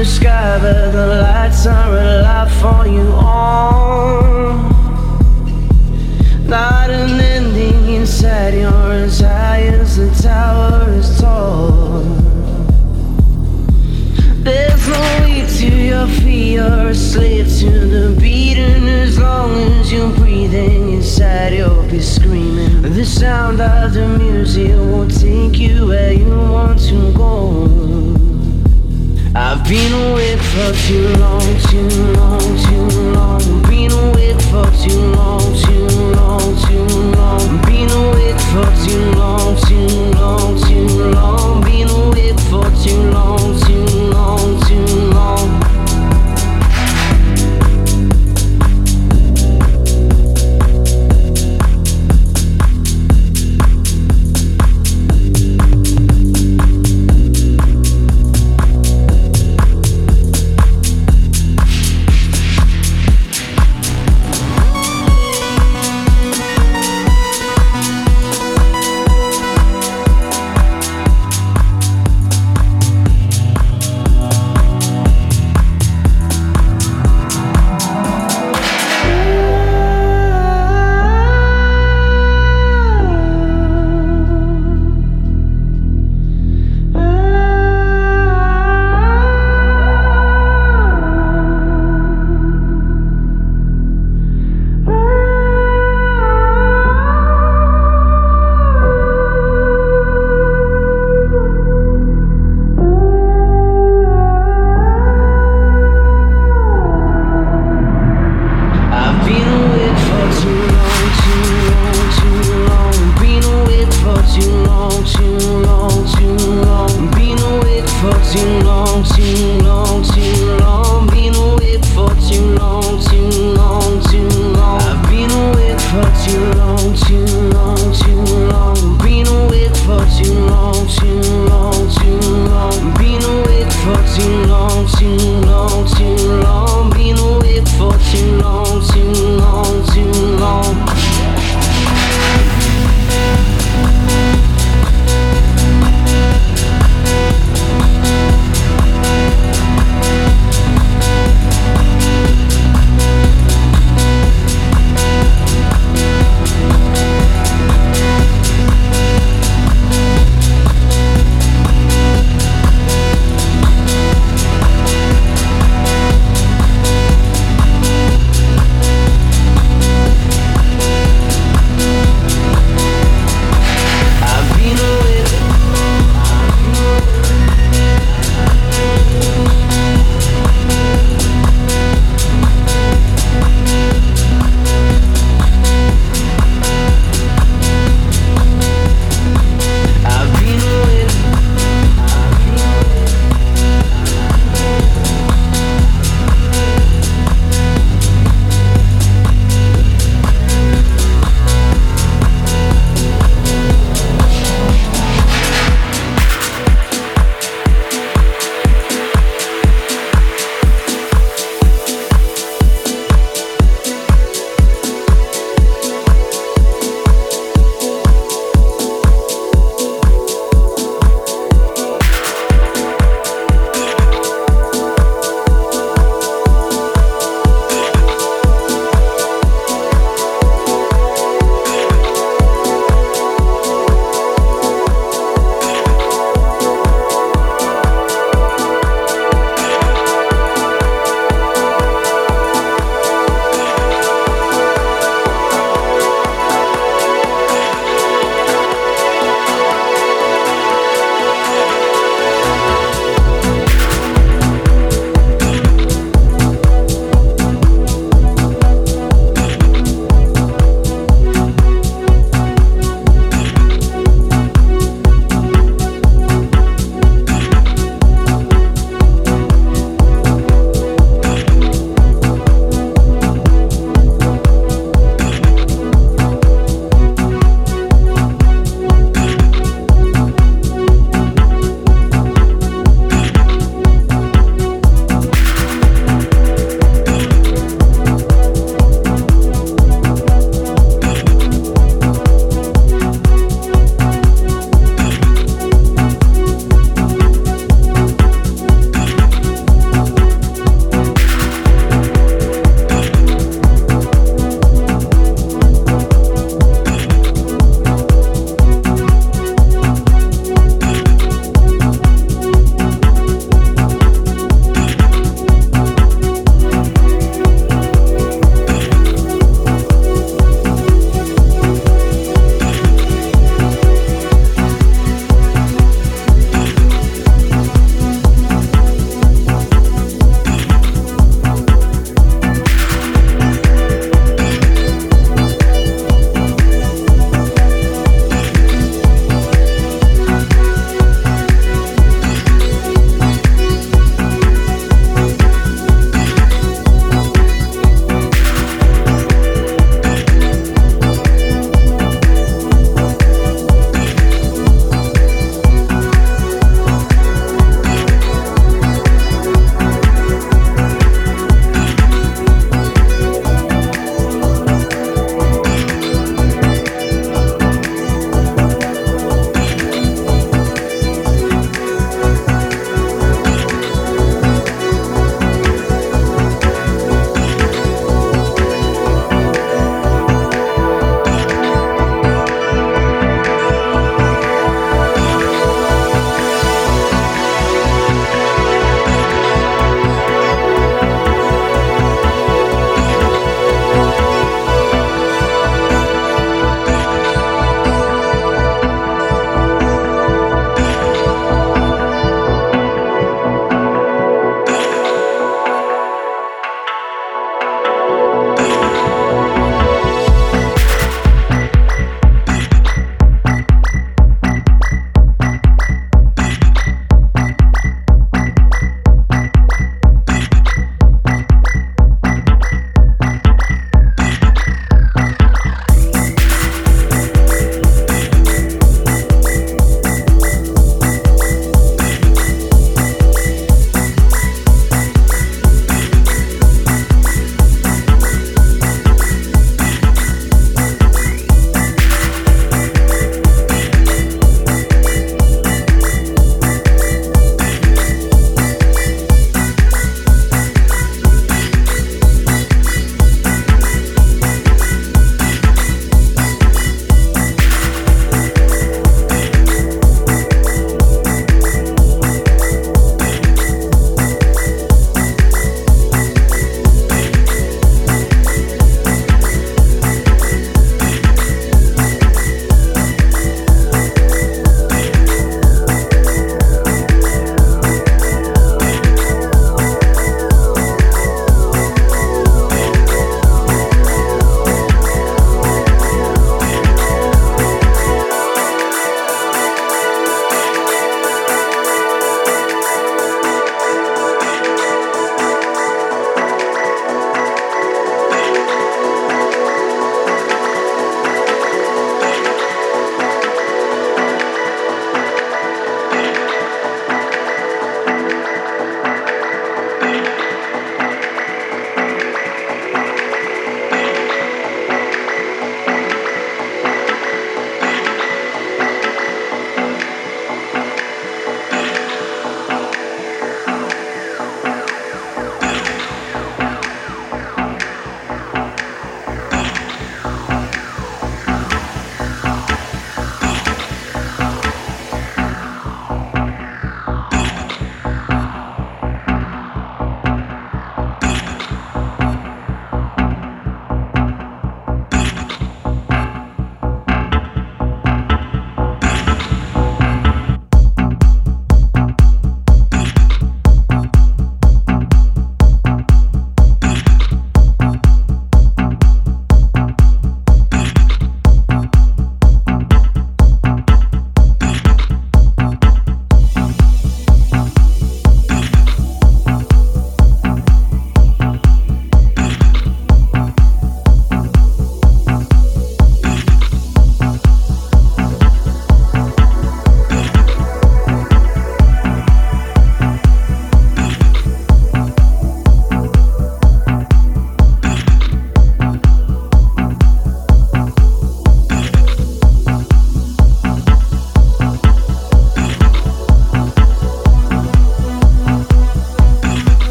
To the sky,